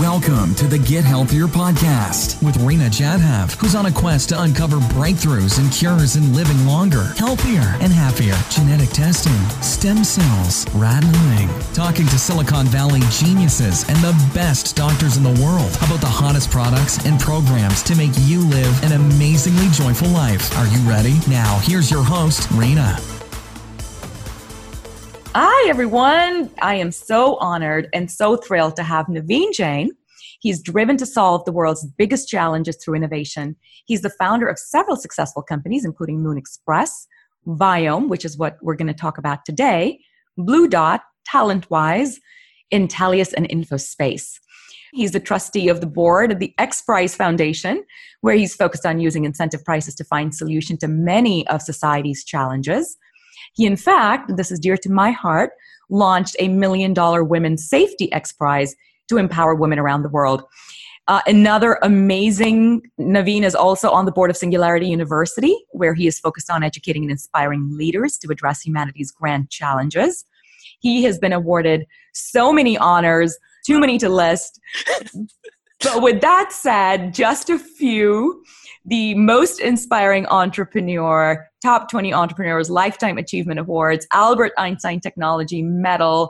Welcome to the Get Healthier podcast with Rena Jadhav, who's on a quest to uncover breakthroughs and cures in living longer, healthier, and happier. Genetic testing, stem cells, rat milling, talking to Silicon Valley geniuses and the best doctors in the world about the hottest products and programs to make you live an amazingly joyful life. Are you ready? Now, here's your host, Rena. Hi, everyone. I am so honored and so thrilled to have Naveen Jain. He's driven to solve the world's biggest challenges through innovation. He's the founder of several successful companies, including Moon Express, Viome, which is what we're going to talk about today, Blue Dot, TalentWise, Intelius, and InfoSpace. He's the trustee of the board of the X Prize Foundation, where he's focused on using incentive prices to find solution to many of society's challenges. He, in fact, this is dear to my heart, launched a million dollar women's safety X Prize to empower women around the world. Uh, another amazing, Naveen is also on the board of Singularity University, where he is focused on educating and inspiring leaders to address humanity's grand challenges. He has been awarded so many honors, too many to list. but with that said, just a few. The most inspiring entrepreneur top 20 entrepreneurs lifetime achievement awards albert einstein technology medal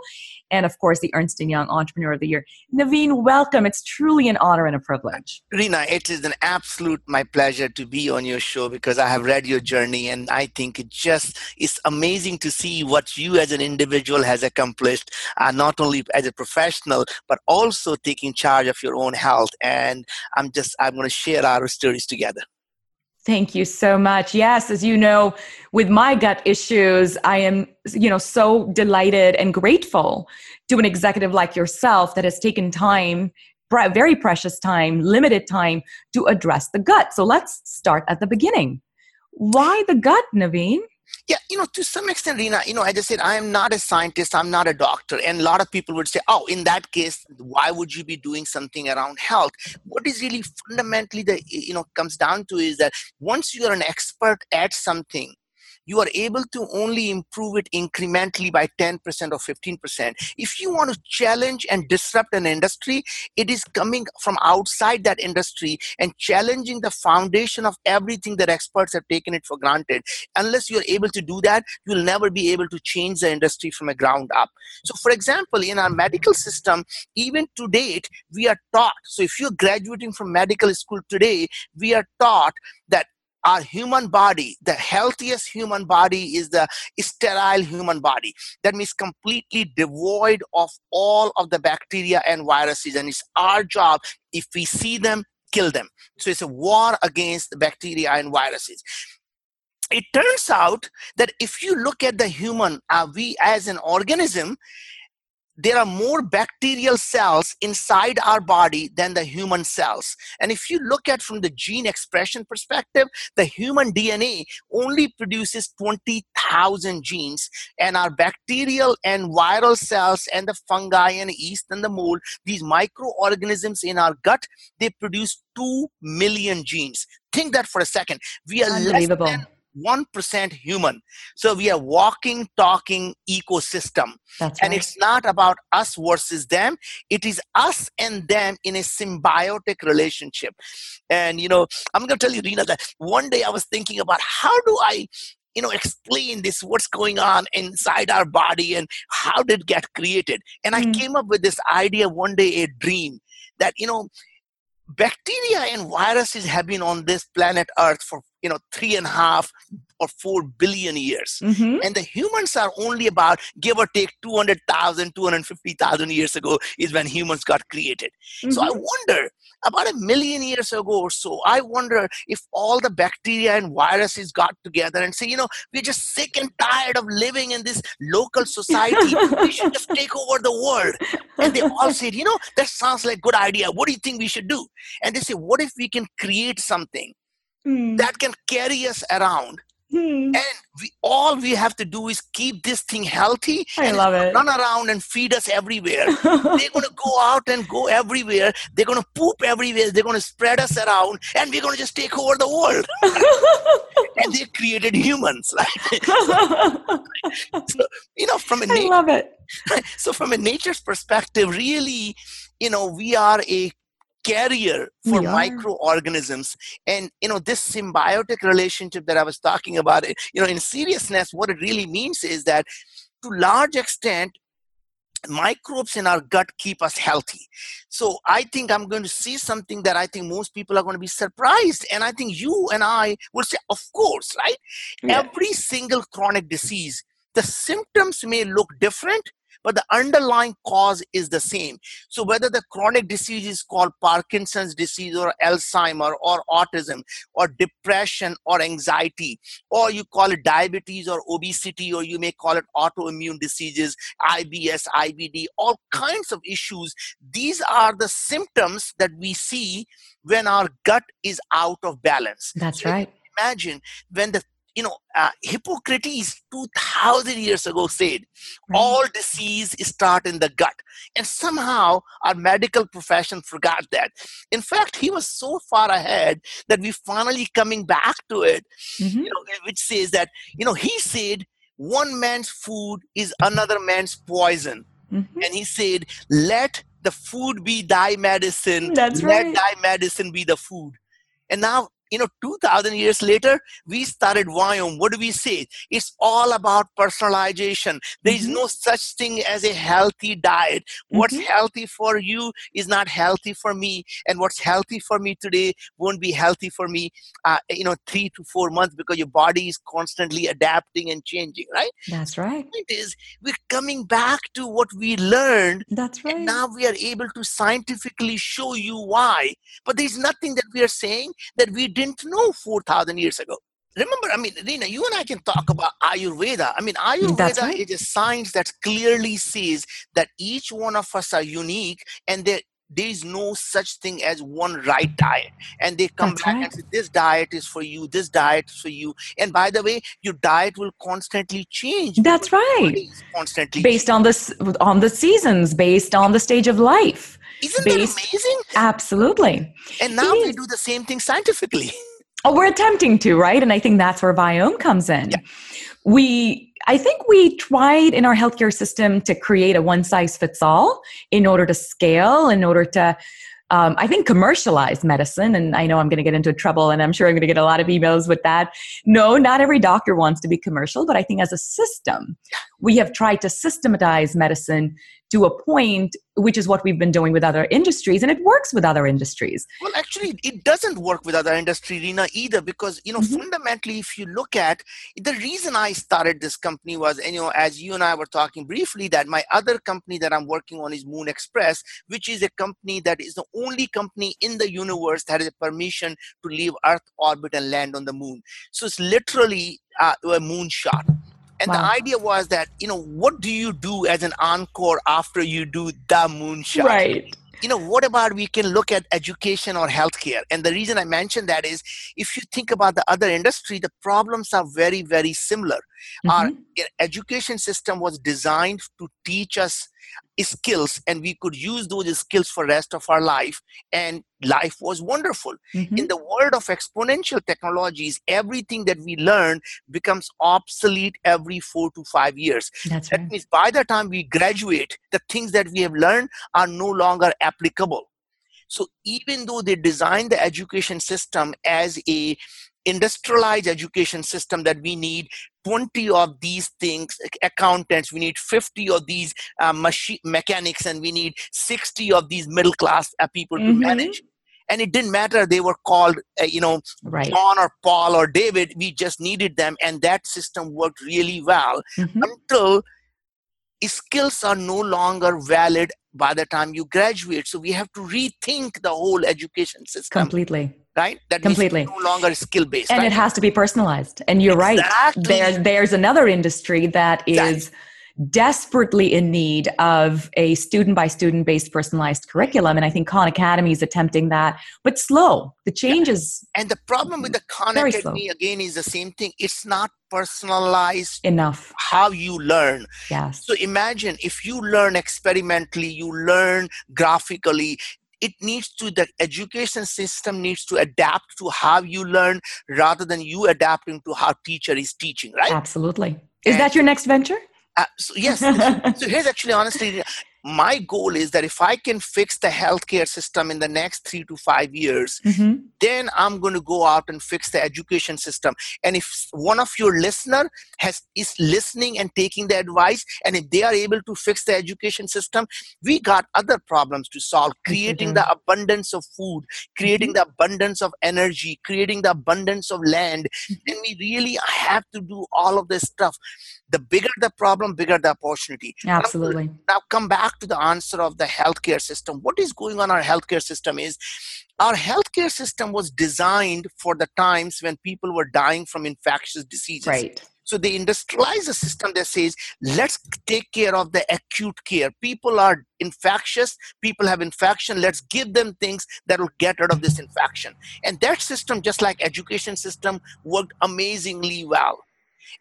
and of course the ernst & young entrepreneur of the year. Naveen welcome. It's truly an honor and a privilege. Rena it is an absolute my pleasure to be on your show because i have read your journey and i think it just is amazing to see what you as an individual has accomplished uh, not only as a professional but also taking charge of your own health. And i'm just i'm going to share our stories together Thank you so much. Yes, as you know, with my gut issues, I am, you know, so delighted and grateful to an executive like yourself that has taken time, very precious time, limited time to address the gut. So let's start at the beginning. Why the gut, Naveen? Yeah, you know, to some extent, Rena, you know, I just said I am not a scientist, I'm not a doctor. And a lot of people would say, oh, in that case, why would you be doing something around health? What is really fundamentally the, you know, comes down to is that once you are an expert at something, you are able to only improve it incrementally by 10% or 15%. If you want to challenge and disrupt an industry, it is coming from outside that industry and challenging the foundation of everything that experts have taken it for granted. Unless you're able to do that, you'll never be able to change the industry from a ground up. So, for example, in our medical system, even to date, we are taught. So, if you're graduating from medical school today, we are taught that our human body, the healthiest human body is the sterile human body. That means completely devoid of all of the bacteria and viruses. And it's our job, if we see them, kill them. So it's a war against bacteria and viruses it turns out that if you look at the human, uh, we as an organism, there are more bacterial cells inside our body than the human cells. And if you look at from the gene expression perspective the human dna only produces 20000 genes and our bacterial and viral cells and the fungi and yeast and the mold these microorganisms in our gut they produce 2 million genes. Think that for a second. We are less than 1% human. So we are walking, talking ecosystem. That's and right. it's not about us versus them. It is us and them in a symbiotic relationship. And, you know, I'm going to tell you, Rena, that one day I was thinking about how do I you know explain this what's going on inside our body and how did it get created and i Mm. came up with this idea one day a dream that you know bacteria and viruses have been on this planet earth for you know three and a half or four billion years. Mhm. and the humans are only about give or take 200000 250000 years ago is when humans got created. So i Mhm. wonder about a million years ago or so i wonder if all the bacteria and viruses got together and say you know we're just sick and tired of living in this local society. We should just take over the world. And they all said you know that sounds like a good idea. What do you think we should do? And they say what if we can create something Mm. that can carry us around Mm. and we all we have to do is keep this thing healthy I and love it. run around and feed us everywhere they're going to go out and go everywhere they're going to poop everywhere they're going to spread us around and we're going to just take over the world and they created humans right so, you know from a I na- love it. so from a nature's perspective really you know we are a carrier for microorganisms. And you know this symbiotic relationship that i was talking about eh, you know in seriousness what it really means is that to large extent microbes in our gut keep us healthy. So i think i'm going to see something that i think most people are going to be surprised and i think you and i will say of course right? Yeah. every single chronic disease the symptoms may look different but the underlying cause is the same. So whether the chronic disease is called Parkinson's disease or Alzheimer or autism or depression or anxiety, or you call it diabetes or obesity, or you may call it autoimmune diseases, IBS, IBD, all kinds of issues, these are the symptoms that we see when our gut is out of balance. That's so right imagine when the you know, uh, Hippocrates 2000 years ago said, right. all disease start in the gut. And somehow our medical profession forgot that. In fact, he was so far ahead that we finally coming back to it, mm-hmm. you know, which says that, you know, he said, one man's food is another man's poison. Mm-hmm. And he said, let the food be thy medicine. That's let right. thy medicine be the food. And now you know 2000 years later we started Viome what do we say? It's all about personalization. There is mm-hmm. no such thing as a healthy diet. Mm-hmm. what's healthy for you is not healthy for me and what's healthy for me today won't be healthy for me uh, you know 3 to 4 months because your body is constantly adapting and changing right? That's right. It is we're coming back to what we learned that's right. now we are able to scientifically show you why. But there's nothing that we are saying that we didn't know 4,000 years ago. Remember, I mean, Rena, you and I can talk about Ayurveda. I mean, Ayurveda right. is a science that clearly says that each one of us are unique and there, there is no such thing as one right diet. And they come That's back right. and say, this diet is for you, this diet is for you. And by the way, your diet will constantly change. That's right. Constantly based change. on the on the seasons, based on the stage of life. Isn't based, that amazing? Absolutely. And now we do the same thing scientifically. Oh, we're attempting to, right? And I think that's where Viome comes in. Yeah. We I think we tried in our healthcare system to create a one size fits all in order to scale, in order to um, I think commercialized medicine, and I know I'm going to get into trouble, and I'm sure I'm going to get a lot of emails with that. No, not every doctor wants to be commercial, but I think as a system, we have tried to systematize medicine to a point, which is what we've been doing with other industries, and it works with other industries. Well, actually, it doesn't work with other industry, Rena, either, because you know, mm-hmm. fundamentally, if you look at the reason I started this company was, and you know, as you and I were talking briefly, that my other company that I'm working on is Moon Express, which is a company that is the only company in the universe that has a permission to leave Earth orbit and land on the moon. So it's literally uh, a moonshot and wow. the idea was that, you know, what do you do as an encore after you do the moonshot? Right. You know, what about we can look at education or healthcare? And the reason I mention that is if you think about the other industry, the problems are very, very similar. Mm-hmm. Our education system was designed to teach us skills and we could use those skills for rest of our life and life was wonderful mm-hmm. in the world of exponential technologies everything that we learn becomes obsolete every 4 to 5 years That's that right. means by the time we graduate the things that we have learned are no longer applicable so even though they designed the education system as a industrialized education system that we need 20 of these things accountants we need 50 of these uh, machine mechanics and we need 60 of these middle class uh, people mm-hmm. to manage and it didn't matter they were called uh, you know right. john or paul or david we just needed them and that system worked really well mm-hmm. until skills are no longer valid by the time you graduate so we have to rethink the whole education system completely right that completely no longer skill based and right? it has to be personalized and you're exactly. right there's there's another industry that is exactly. desperately in need of a student by student based personalized curriculum and i think khan academy is attempting that but slow the changes yeah. and the problem with the khan academy slow. again is the same thing it's not personalized enough how you learn yes so imagine if you learn experimentally you learn graphically it needs to the education system needs to adapt to how you learn rather than you adapting to how teacher is teaching right? Absolutely. Is and, that your next venture? Uh, so yes so here's actually honestly my goal is that if I can fix the healthcare system in the next three to five years, mm-hmm. then I'm going to go out and fix the education system. And if one of your listener has is listening and taking the advice, and if they are able to fix the education system, we got other problems to solve. Creating mm-hmm. the abundance of food, creating mm-hmm. the abundance of energy, creating the abundance of land. Mm-hmm. And we really have to do all of this stuff. The bigger the problem, bigger the opportunity. Absolutely. Now, now come back to the answer of the healthcare system. What is going on our healthcare system is our healthcare system was designed for the times when people were dying from infectious diseases. Right. So they industrialize a system that says, let's take care of the acute care. People are infectious, people have infection, let's give them things that will get rid of this infection. And that system, just like education system, worked amazingly well.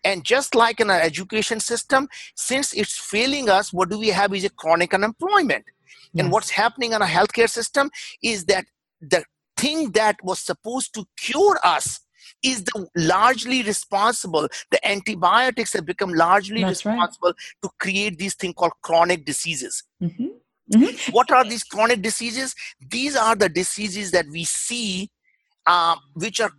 And just like in our education system, since it's failing us, what do we have is a chronic unemployment. Yes. And what's happening in our healthcare system is that the thing that was supposed to cure us is the largely responsible the antibiotics have become largely That's responsible right. to create these thing called chronic diseases mm-hmm. Mm-hmm. what are these chronic diseases these are the diseases that we see uh, which are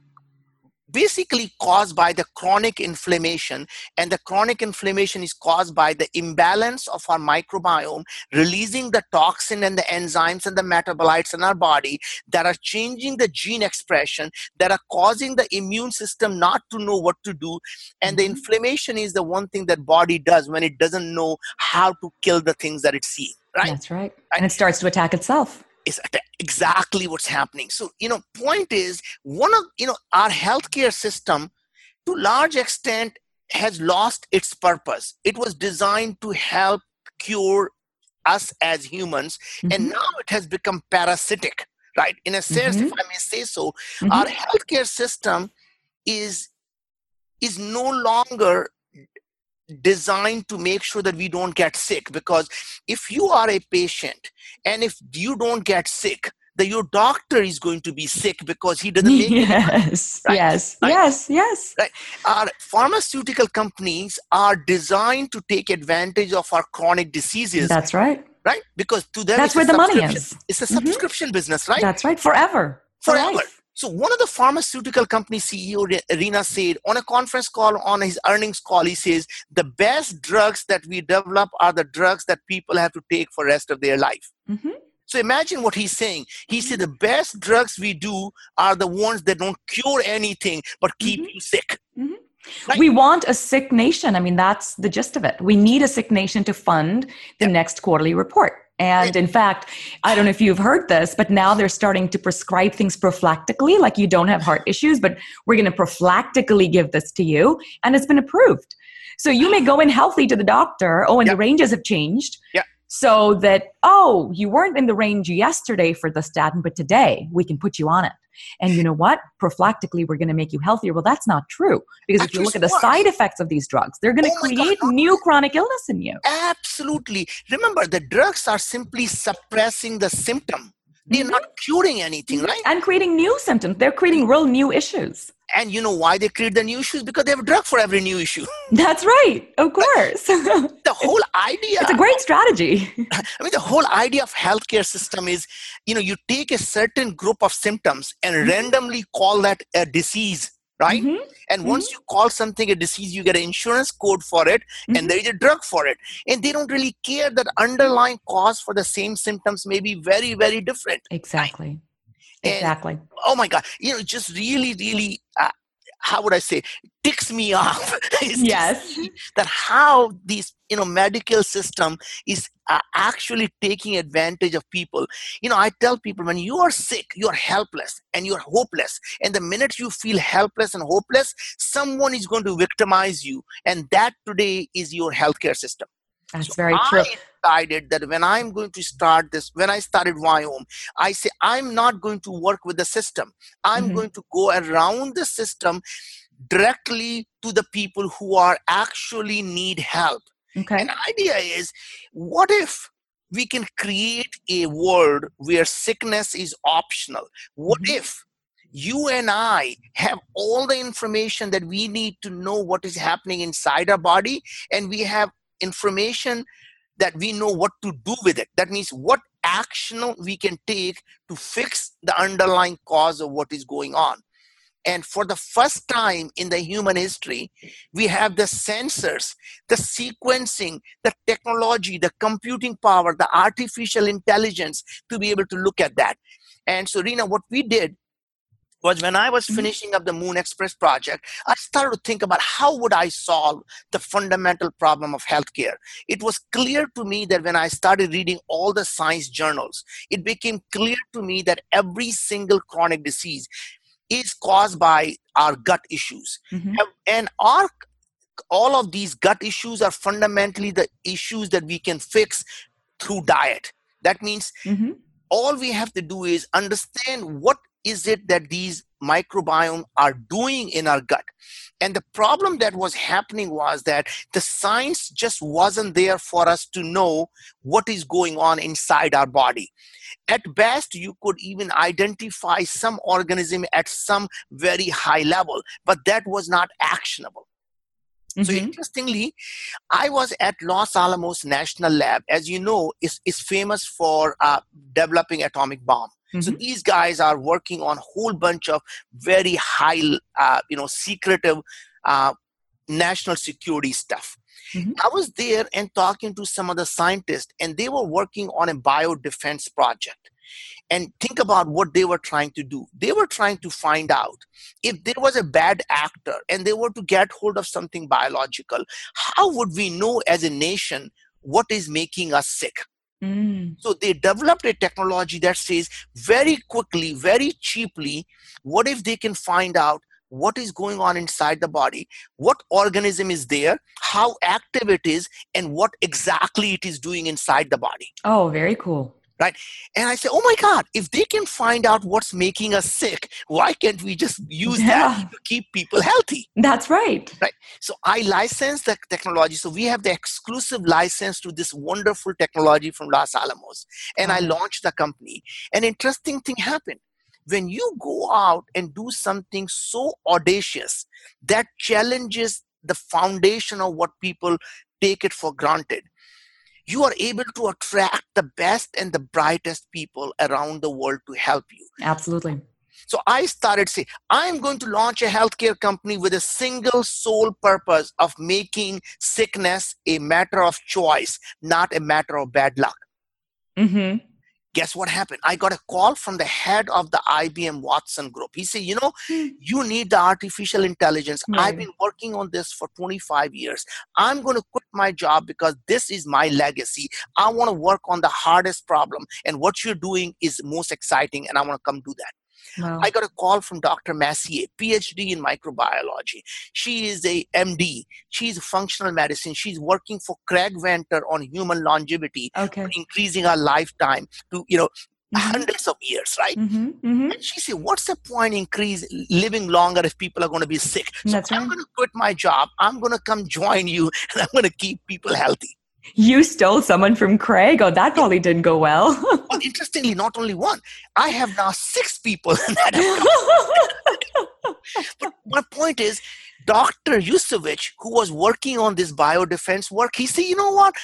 basically caused by the chronic inflammation and the chronic inflammation is caused by the imbalance of our microbiome releasing the toxin and the enzymes and the metabolites in our body that are changing the gene expression that are causing the immune system not to know what to do. And the mm-hmm. inflammation is the one thing that body does when it doesn't know how to kill the things that it's seeing right? That's right? And it starts to attack itself is exactly what's happening so you know point is one of you know our healthcare system to large extent has lost its purpose it was designed to help cure us as humans mm-hmm. and now it has become parasitic right in a sense mm-hmm. if i may say so mm-hmm. our healthcare system is is no longer designed to make sure that we don't get sick because if you are a patient and if you don't get sick that your doctor is going to be sick because he doesn't make yes right? yes right? yes yes. Right. Our pharmaceutical companies are designed to take advantage of our chronic diseases that's right. right? Because to them that's where the money is. It's a mm-hmm. subscription mm-hmm. business right? That's right. Forever. Forever so one of the pharmaceutical company CEO Rena said on a conference call on his earnings call, he says the best drugs that we develop are the drugs that people have to take for rest of their life. Mm-hmm. So imagine what he's saying. He said the best drugs we do are the ones that don't cure anything but keep mm-hmm. you sick. Mm-hmm. Right. We want a sick nation. I mean, that's the gist of it. We need a sick nation to fund the next quarterly report. And in fact, I don't know if you've heard this, but now they're starting to prescribe things prophylactically, like you don't have heart issues, but we're going to prophylactically give this to you. And it's been approved. So you may ah. go in healthy to the doctor. Oh, and yep. the ranges have changed. Yeah. So that, oh, you weren't in the range yesterday for the statin, but today we can put you on it. And you know what? Prophylactically, we're going to make you healthier. Well, that's not true. Because if you look at the side effects of these drugs, they're going to oh create God. new chronic illness in you. Absolutely. Remember, the drugs are simply suppressing the symptom. They're mm-hmm. not curing anything, right? And creating new symptoms. They're creating real new issues. And you know why they create the new issues? Because they have a drug for every new issue. That's right. Of course. the whole idea. It's a great strategy. I mean, the whole idea of healthcare system is, you know, you take a certain group of symptoms and mm-hmm. randomly call that a disease right mm-hmm. and mm-hmm. once you call something a disease you get an insurance code for it mm-hmm. and there is a drug for it and they don't really care that underlying cause for the same symptoms may be very very different exactly right? exactly. and, oh my god you know just really really uh, how would I say ticks me off. Yes. that how these you know medical system is uh, actually taking advantage of people. You know I tell people when you are sick you are helpless and you are hopeless. And the minute you feel helpless and hopeless someone is going to victimize you. And that today is your healthcare system that's so very true. I decided that when I'm going to start this, when I started Viome, I say I'm not going to work with the system. I'm mm-hmm. going to go around the system directly to the people who are actually need help. Okay. And the idea is, what if we can create a world where sickness is optional? What mm-hmm. if you and I have all the information that we need to know what is happening inside our body, and we have information that we know what to do with it. That means what action we can take to fix the underlying cause of what is going on. And for the first time in the human history, we have the sensors, the sequencing, the technology, the computing power, the artificial intelligence to be able to look at that. And so, Rena, what we did was when I was mm-hmm. finishing up the Moon Express project, I started to think about how would I solve the fundamental problem of healthcare. It was clear to me that when I started reading all the science journals, it became clear to me that every single chronic disease is caused by our gut issues. Mm-hmm. And our all of these gut issues are fundamentally the issues that we can fix through diet. That means mm-hmm. all we have to do is understand what is it that these microbiome are doing in our gut and the problem that was happening was that the science just wasn't there for us to know what is going on inside our body at best you could even identify some organism at some very high level but that was not actionable Mm-hmm. So interestingly, I was at Los Alamos National Lab, as you know, is, is famous for uh, developing atomic bomb. Mm-hmm. So these guys are working on a whole bunch of very high, uh, you know, secretive uh, national security stuff. Mm-hmm. I was there and talking to some of the scientists, and they were working on a biodefense project. And think about what they were trying to do. They were trying to find out if there was a bad actor and they were to get hold of something biological, how would we know as a nation what is making us sick? Mm. So they developed a technology that says very quickly, very cheaply, what if they can find out what is going on inside the body, what organism is there, how active it is, and what exactly it is doing inside the body. Oh, very cool right? And i say oh my god if they can find out what's making us sick why can't we just use yeah. that to keep people healthy? That's right. Right? So i license the technology. So we have the exclusive license to this wonderful technology from los alamos. And mm-hmm. i launched the company. An interesting thing happened. When you go out and do something so audacious that challenges the foundation of what people take it for granted you are able to attract the best and the brightest people around the world to help you. Absolutely. So I started saying, I'm going to launch a healthcare company with a single sole purpose of making sickness a matter of choice, not a matter of bad luck. Mm-hmm guess what happened? I got a call from the head of the IBM Watson group. He said, You know, hmm. you need the artificial intelligence. I've been working on this for 25 years. I'm going to quit my job because this is my legacy. I want to work on the hardest problem. And what you're doing is most exciting, and I want to come do that. Wow. I got a call from Dr. Messier, PhD in microbiology. She is a MD. She's a functional medicine. She's working for Craig Venter on human longevity, okay. increasing our lifetime to you know Mm-hmm. hundreds of years, right? Mm-hmm, mm-hmm. And she said, "What's the point increase living longer if people are going to be sick? So That's I'm right. going to quit my job. I'm going to come join you, and I'm going to keep people healthy." You stole someone from Craig. Oh, that probably didn't go well. well, interestingly, not only one. I have now six people but my point is, Dr. Vuyisich, who was working on this biodefense work, he said, you know what?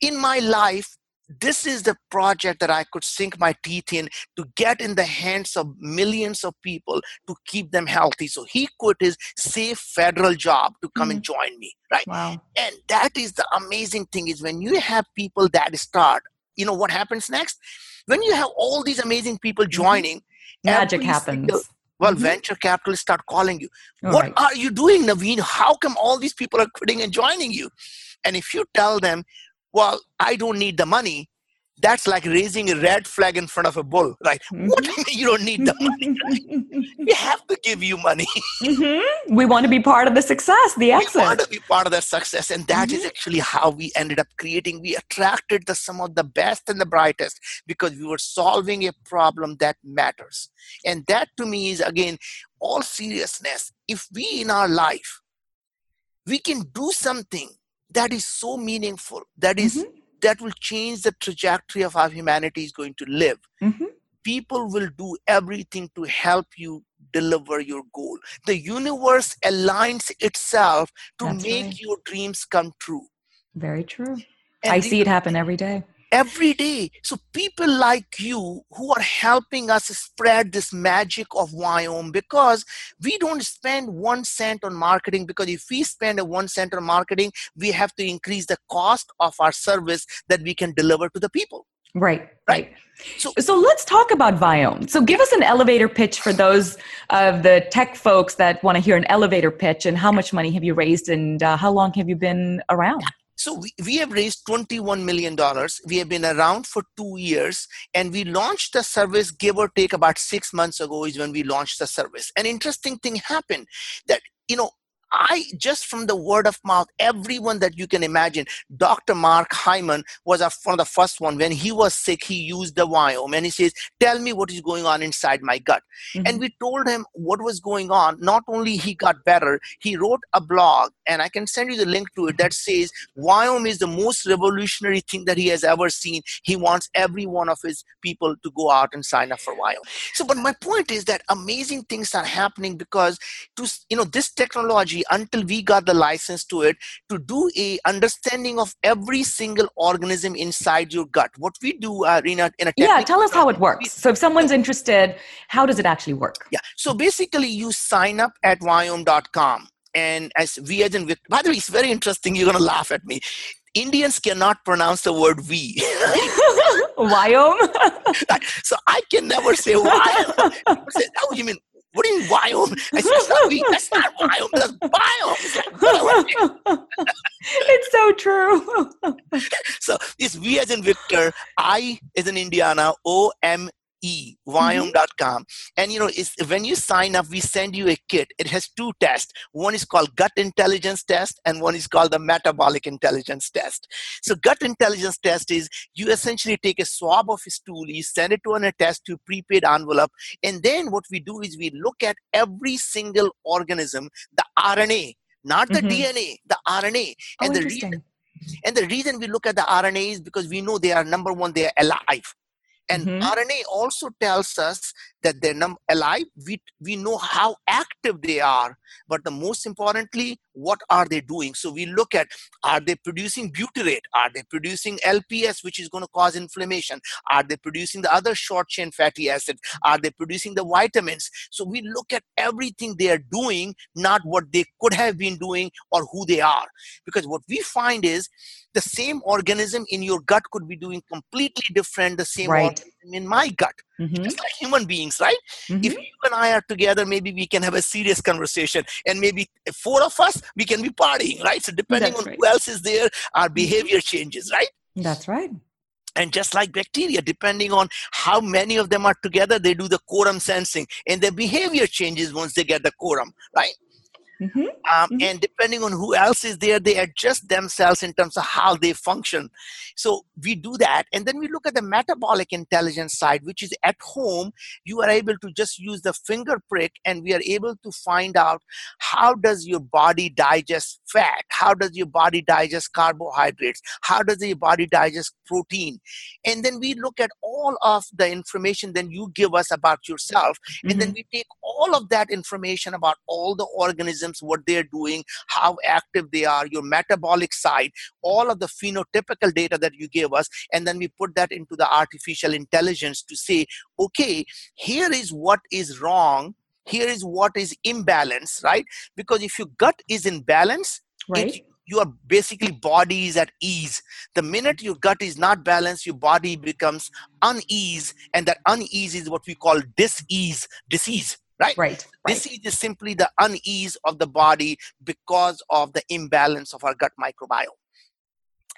In my life, this is the project that I could sink my teeth in to get in the hands of millions of people to keep them healthy. So he quit his safe federal job to come mm-hmm. and join me, right? Wow. And that is the amazing thing is when you have people that start, you know what happens next? When you have all these amazing people mm-hmm. joining, mm-hmm. magic happens. Single, well, mm-hmm. venture capitalists start calling you. All what right. are you doing, Naveen? How come all these people are quitting and joining you? And if you tell them, well, I don't need the money. That's like raising a red flag in front of a bull. Like, mm-hmm. what do you mean you don't need the money? We have to give you money. mm-hmm. We want to be part of the success, the exit. We want to be part of that success. And that mm-hmm. is actually how we ended up creating. We attracted the some of the best and the brightest because we were solving a problem that matters. And that to me is again all seriousness. If we in our life we can do something that is so meaningful that is, mm-hmm. that will change the trajectory of how humanity is going to live mm-hmm. people will do everything to help you deliver your goal the universe aligns itself to That's make right. your dreams come true very true And I see it happen every day every day. So people like you who are helping us spread this magic of Viome because we don't spend one cent on marketing because if we spend a one cent on marketing, we have to increase the cost of our service that we can deliver to the people. Right, right. So, so let's talk about Viome. So give us an elevator pitch for those of the tech folks that want to hear an elevator pitch and how much money have you raised and uh, how long have you been around? So we, we have raised $21 million. We have been around for two years and we launched the service, give or take about six months ago is when we launched the service. An interesting thing happened that, you know, I just from the word of mouth, everyone that you can imagine. Dr. Mark Hyman was one of the first one. When he was sick, he used the Viome and he says, "Tell me what is going on inside my gut." Mm-hmm. And we told him what was going on. Not only he got better, he wrote a blog, and I can send you the link to it that says Viome is the most revolutionary thing that he has ever seen. He wants every one of his people to go out and sign up for Viome. So, but my point is that amazing things are happening because to you know this technology until we got the license to it to do a understanding of every single organism inside your gut. What we do uh, in a, in a yeah tell us how it works. So if someone's interested how does it actually work? Yeah. So basically you sign up at viome.com and as we as in by the way it's very interesting you're going to laugh at me. Indians cannot pronounce the word we. Viome? so I can never say say, oh, you mean what do you mean? I said, that's not, that's not that's biome. it's so true. so it's V as in Victor, I as in Indiana, O M e viome.com and you know it's, when you sign up we send you a kit. It has two tests. One is called gut intelligence test and one is called the metabolic intelligence test. So gut intelligence test is you essentially take a swab of a stool you send it to an, a test to prepaid envelope and then what we do is we look at every single organism the rna not the mm-hmm. dna the rna oh, and the reason and the reason we look at the RNA is because we know they are number one, they are alive. And mm-hmm. RNA also tells us that they're num- alive. We, we know how active they are, but the most importantly, what are they doing? So we look at are they producing butyrate? Are they producing LPS, which is going to cause inflammation? Are they producing the other short chain fatty acids? Are they producing the vitamins? So we look at everything they are doing, not what they could have been doing or who they are. Because what we find is the same organism in your gut could be doing completely different the same right. organism in my gut mm-hmm. just like human beings right mm-hmm. if you and i are together maybe we can have a serious conversation and maybe four of us we can be partying right so depending That's on right. who else is there our mm-hmm. behavior changes right That's right and just like bacteria depending on how many of them are together they do the quorum sensing and their behavior changes once they get the quorum right Mm-hmm. Um, mm-hmm. And depending on who else is there, they adjust themselves in terms of how they function. So we do that. And then we look at the metabolic intelligence side, which is at home, you are able to just use the finger prick and we are able to find out how does your body digest fat? How does your body digest carbohydrates? How does your body digest protein? And then we look at all of the information that you give us about yourself. Mm-hmm. And then mm-hmm. we take all of that information about all the organisms what they're doing, how active they are, your metabolic side, all of the phenotypical data that you gave us, and then we put that into the artificial intelligence to say, okay, here is what is wrong, here is what is imbalance, right? Because if your gut is in balance, right. It, your basically body is at ease. The minute your gut is not balanced, your body becomes unease, and that unease is what we call disease, disease right? Right. This is simply the unease of the body because of the imbalance of our gut microbiome.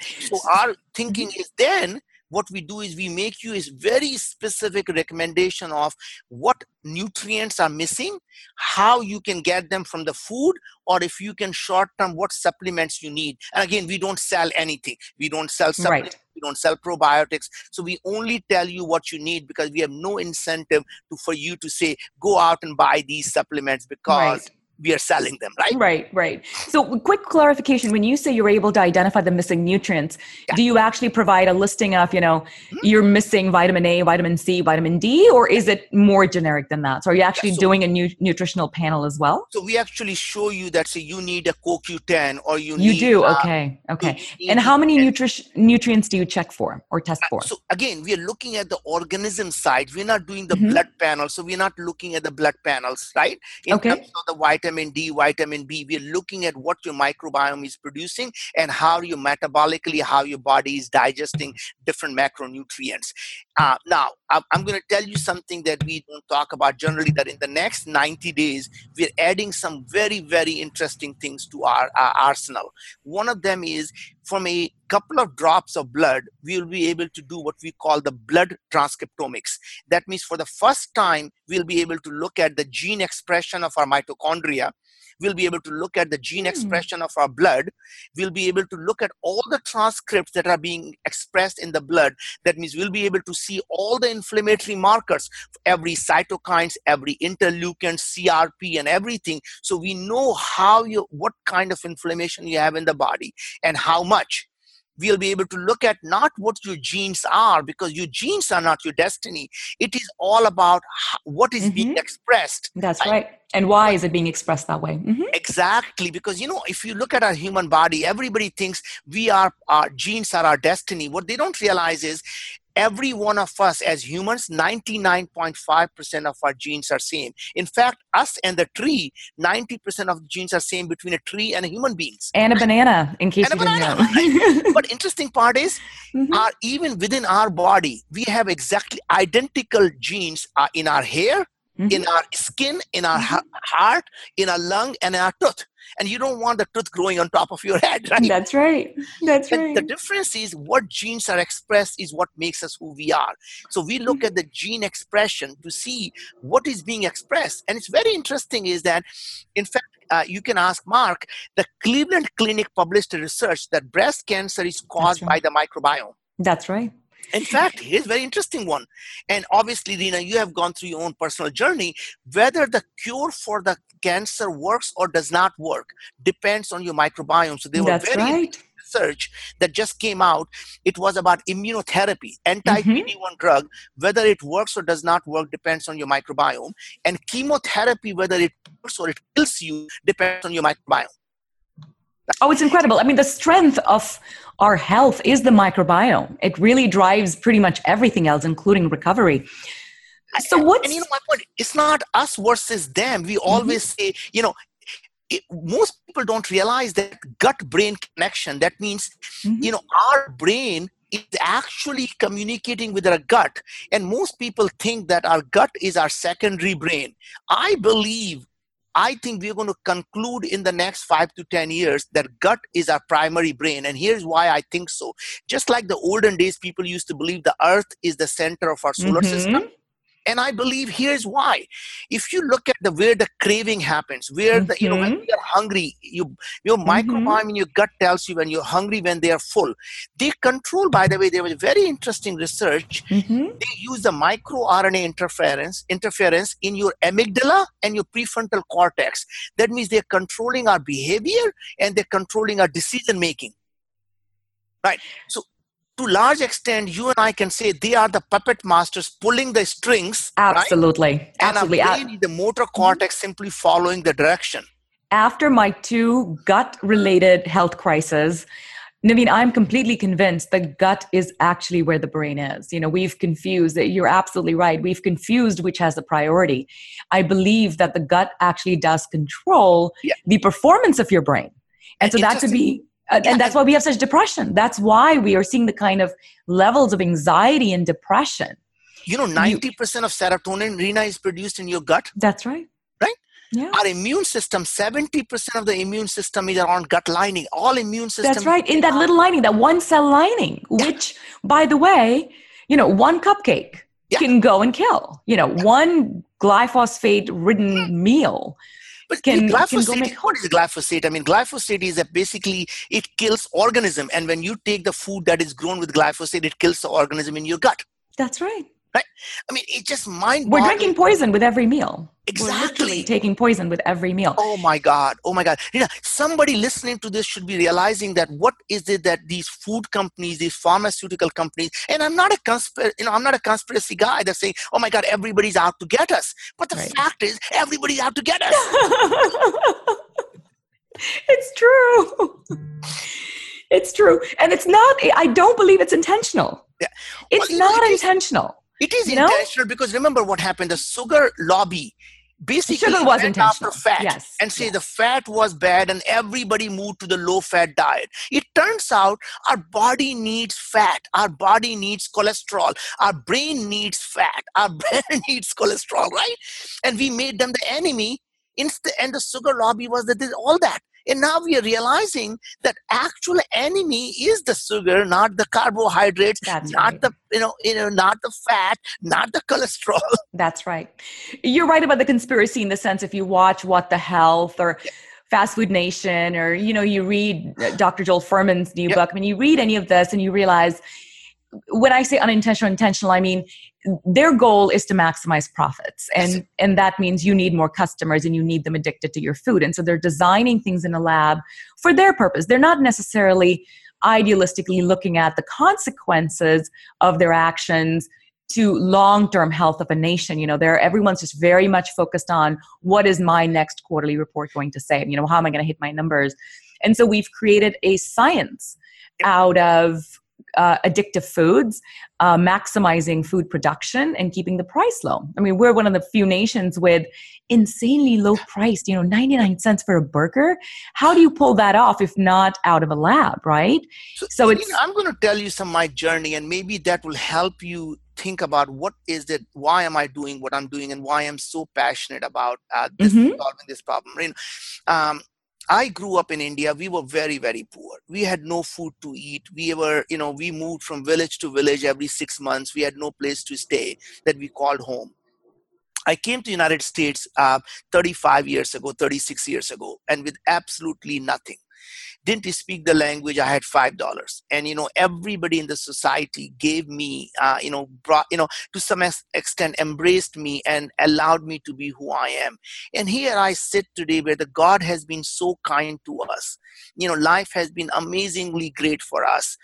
So our thinking mm-hmm. is then what we do is we make you a very specific recommendation of what nutrients are missing how you can get them from the food or if you can short term what supplements you need. And again we don't sell anything. We don't sell supplements. Right. we don't sell probiotics. So we only tell you what you need because we have no incentive to for you to say go out and buy these supplements because right we are selling them, right? Right, right. So, quick clarification: when you say you're able to identify the missing nutrients, yeah. do you actually provide a listing of, you know, mm-hmm. you're missing vitamin A, vitamin C, vitamin D, or is it more generic than that? So, are you actually yeah, so, doing a new nutritional panel as well? So, we actually show you that say you need a CoQ10 or you you need, do uh, okay, okay. And how many nutri- nutrients do you check for or test for? So, again, we are looking at the organism side. We're not doing the mm-hmm. blood panel, so we're not looking at the blood panels, right? In okay. terms of the vitamin D, vitamin B, we're looking at what your microbiome is producing and how you metabolically, how your body is digesting different macronutrients. Uh, now, I'm going to tell you something that we don't talk about generally. That in the next 90 days, we're adding some very, very interesting things to our, our arsenal. One of them is from a couple of drops of blood, we will be able to do what we call the blood transcriptomics. That means for the first time, we'll be able to look at the gene expression of our mitochondria we'll be able to look at the gene mm. expression of our blood. We'll be able to look at all the transcripts that are being expressed in the blood. That means we'll be able to see all the inflammatory markers every cytokines every interleukin crp and everything. So we know how you what kind of inflammation you have in the body and how much we'll be able to look at not what your genes are because your genes are not your destiny it is all about what is mm-hmm. being expressed that's right, right. and why is it being expressed that way mm-hmm. exactly because you know if you look at our human body everybody thinks we are our genes are our destiny what they don't realize is every one of us as humans 99.5% of our genes are same. In fact us and the tree 90% of the genes are same between a tree and a human beings. And a banana in case and you didn't know. but interesting part is mm-hmm. our, even within our body we have exactly identical genes uh, in our hair mm-hmm. in our skin in our mm-hmm. heart in our lung and in our tooth and you don't want the tooth growing on top of your head right that's right that's but right the difference is what genes are expressed is what makes us who we are so we look mm-hmm. at the gene expression to see what is being expressed and it's very interesting is that in fact uh, you can ask Mark, the Cleveland Clinic published a research that breast cancer is caused right. by the microbiome. That's right. In fact, here's a very interesting one. And obviously, Rena, you have gone through your own personal journey. Whether the cure for the cancer works or does not work depends on your microbiome. So they were That's very right. research that just came out. It was about immunotherapy, anti-PD-1 mm-hmm. drug. Whether it works or does not work depends on your microbiome. And chemotherapy, whether it works or it kills you, depends on your microbiome. Oh, it's incredible. I mean, the strength of our health is the microbiome. It really drives pretty much everything else, including recovery. So what? And you know my point. It's not us versus them. We mm-hmm. always say, you know, it, most people don't realize that gut-brain connection. That means, mm-hmm. you know, our brain is actually communicating with our gut, and most people think that our gut is our secondary brain. I believe I think we're going to conclude in the next five to 10 years that gut is our primary brain. And here's why I think so. Just like the olden days, people used to believe the earth is the center of our solar mm-hmm. system and i believe here's why if you look at the where the craving happens where the mm-hmm. you know when mm-hmm. you're hungry you your mm-hmm. microbiome in your gut tells you when you're hungry when they are full they control by the way there was very interesting research mm-hmm. they use the microRNA interference interference in your amygdala and your prefrontal cortex that means they're controlling our behavior and they're controlling our decision making right so to large extent, you and I can say they are the puppet masters pulling the strings. Absolutely. Right? Absolutely. And the motor cortex mm-hmm. simply following the direction. After my two gut related health crises, Naveen, I'm completely convinced the gut is actually where the brain is. You know, we've confused, you're absolutely right. We've confused which has the priority. I believe that the gut actually does control yeah. the performance of your brain. And so that could be uh, and that's why we have such depression. That's why we are seeing the kind of levels of anxiety and depression. You know, 90% you, of serotonin, Rena, is produced in your gut. That's right. Right? Yeah. Our immune system, 70% of the immune system is around gut lining. All immune system. That's right. In that little lining, that one cell lining, yeah. which, by the way, you know, one cupcake yeah. can go and kill. You know, one glyphosate ridden meal but can, glyphosate, can what is glyphosate? I mean, glyphosate is that basically it kills organism, and when you take the food that is grown with glyphosate, it kills the organism in your gut. That's right. Right? I mean it's just mind we're drinking poison with every meal. Exactly. taking poison with every meal. Oh my god. Oh my god. You know, somebody listening to this should be realizing that what is it that these food companies these pharmaceutical companies and i'm not a conspiracy you know i'm not a conspiracy guy that's saying oh my god everybody's out to get us. But the right. fact is everybody's out to get us. It's true. It's true. And it's not i don't believe it's intentional. Yeah. it's well, not it intentional it is intentional because remember what happened. The sugar lobby basically sugar was went after fat yes. and say yes. the fat was bad and everybody moved to the low fat diet. It turns out our body needs fat, our body needs cholesterol, our brain needs fat, our brain needs cholesterol, right? And we made them the enemy. Instead, and the sugar lobby was that all that. And now we are realizing that actual enemy is the sugar, not the carbohydrates, That's not right. the you know, you know, not the fat, not the cholesterol. That's right. You're right about the conspiracy in the sense if you watch What the Health or Fast Food Nation or you know, you read uh, Dr. Joel Fuhrman's new book, I mean you read any of this and you realize when I say unintentional, intentional, I mean their goal is to maximize profits, and and that means you need more customers and you need them addicted to your food, and so they're designing things in a lab for their purpose. They're not necessarily idealistically looking at the consequences of their actions to long-term health of a nation. You know there everyone's just very much focused on what is my next quarterly report going to say? You know how am i going to hit my numbers? And so we've created a science out of uh, addictive foods, uh, maximizing food production and keeping the price low. I mean, we're one of the few nations with insanely low priced, you know, 99 cents for a burger. How do you pull that off if not out of a lab, right? So, so it's. You know, I'm going to tell you some of my journey, and maybe that will help you think about what is it why am i doing what i'm doing and why i'm so passionate about uh, this, mm-hmm. solving this problem you know, um, I grew up in India. We were very, very poor. We had no food to eat. We were, you know, we moved from village to village every six months. We had no place to stay that we called home. I came to United States uh, 35 years ago, 36 years ago, and with absolutely nothing didn't speak the language? I had five dollars. And you know everybody in the society gave me uh, you know brought you know to some extent embraced me and allowed me to be who i am. And here i sit today where the god has been so kind to us you know life has been amazingly great for us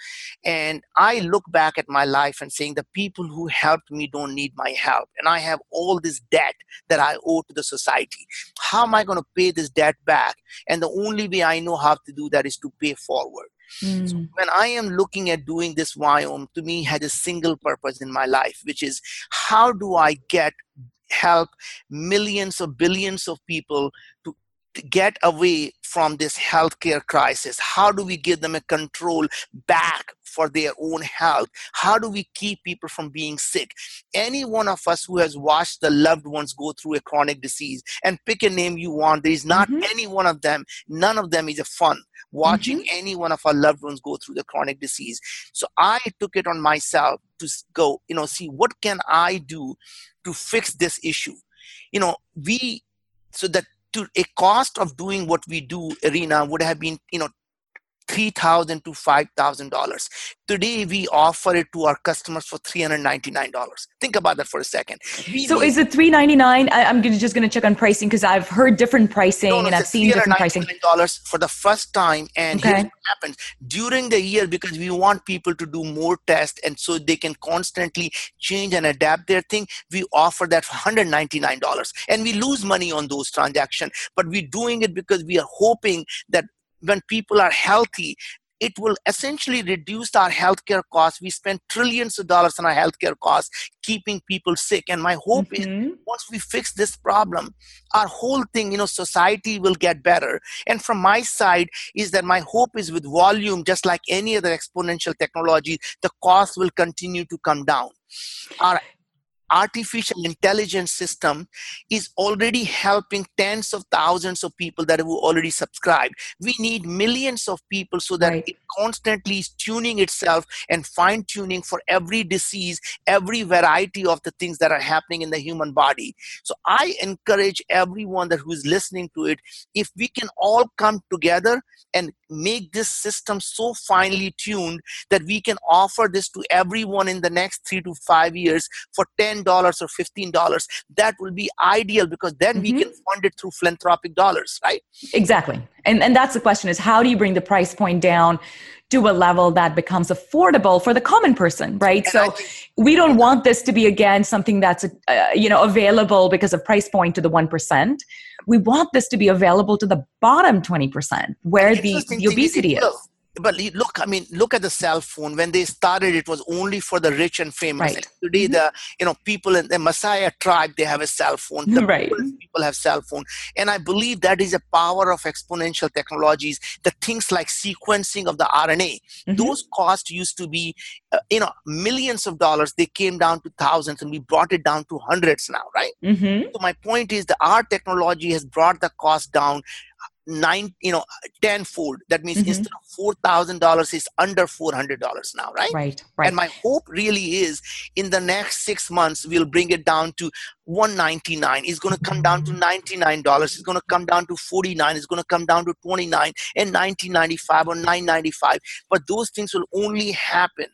and i look back at my life and saying the people who helped me don't need my help and i have all this debt that i owe to the society how am i going to pay this debt back and the only way i know how to do that is to pay forward. Mm. So when I am looking at doing this Viome, to me had a single purpose in my life, which is how do I get help millions or billions of people to get away from this healthcare crisis? How do we give them a control back for their own health? How do we keep people from being sick? Any one of us who has watched the loved ones go through a chronic disease and pick a name you want, there is not mm-hmm. any one of them, none of them is a fun watching mm-hmm. any one of our loved ones go through the chronic disease. So I took it on myself to go, you know, see what can I do to fix this issue. You know, we so that to a cost of doing what we do arena would have been you know 3,000 to $5,000. Today, we offer it to our customers for $399. Think about that for a second. We so is it $399? I'm just going to check on pricing because I've heard different pricing no, no, and I've seen different pricing. dollars for the first time. And okay. here's what happens. During the year, because we want people to do more tests and so they can constantly change and adapt their thing, we offer that for $199. And we lose money on those transactions. But we're doing it because we are hoping that when people are healthy it will essentially reduce our healthcare costs. We spend trillions of dollars on our healthcare costs, keeping people sick. And my hope mm-hmm. is once we fix this problem, our whole thing, you know, society will get better. And from my side is that my hope is with volume, just like any other exponential technology, the cost will continue to come down. Our artificial intelligence system is already helping tens of thousands of people that have already subscribed. We need millions of people so that right. it constantly is tuning itself and fine tuning for every disease, every variety of the things that are happening in the human body. So I encourage everyone that who is listening to it, if we can all come together and make this system so finely tuned that we can offer this to everyone in the next three to five years for $10 or $15 that will be ideal because then mm-hmm. we can fund it through philanthropic dollars right? Exactly. And and that's the question is how do you bring the price point down to a level that becomes affordable for the common person right? And so we don't want this to be again something that's uh, you know available because of price point to the 1% we want this to be available to the bottom 20% where the, the obesity is but look i mean look at the cell phone when they started it was only for the rich and famous right. today mm-hmm. the you know people in the Maasai tribe they have a cell phone the right. people have cell phone and i believe that is a power of exponential technologies the things like sequencing of the rna mm-hmm. those costs used to be uh, you know millions of dollars they came down to thousands and we brought it down to hundreds now right mm-hmm. so my point is the our technology has brought the cost down nine, you know, tenfold. That means mm-hmm. instead of four thousand dollars, it's under four hundred dollars now, right? Right. Right. And my hope really is in the next six months we'll bring it down to one ninety nine. It's going to come down to ninety nine dollars. It's going to come down to forty nine. It's going to come down to twenty nine and nineteen ninety five or nine ninety five. But those things will only happen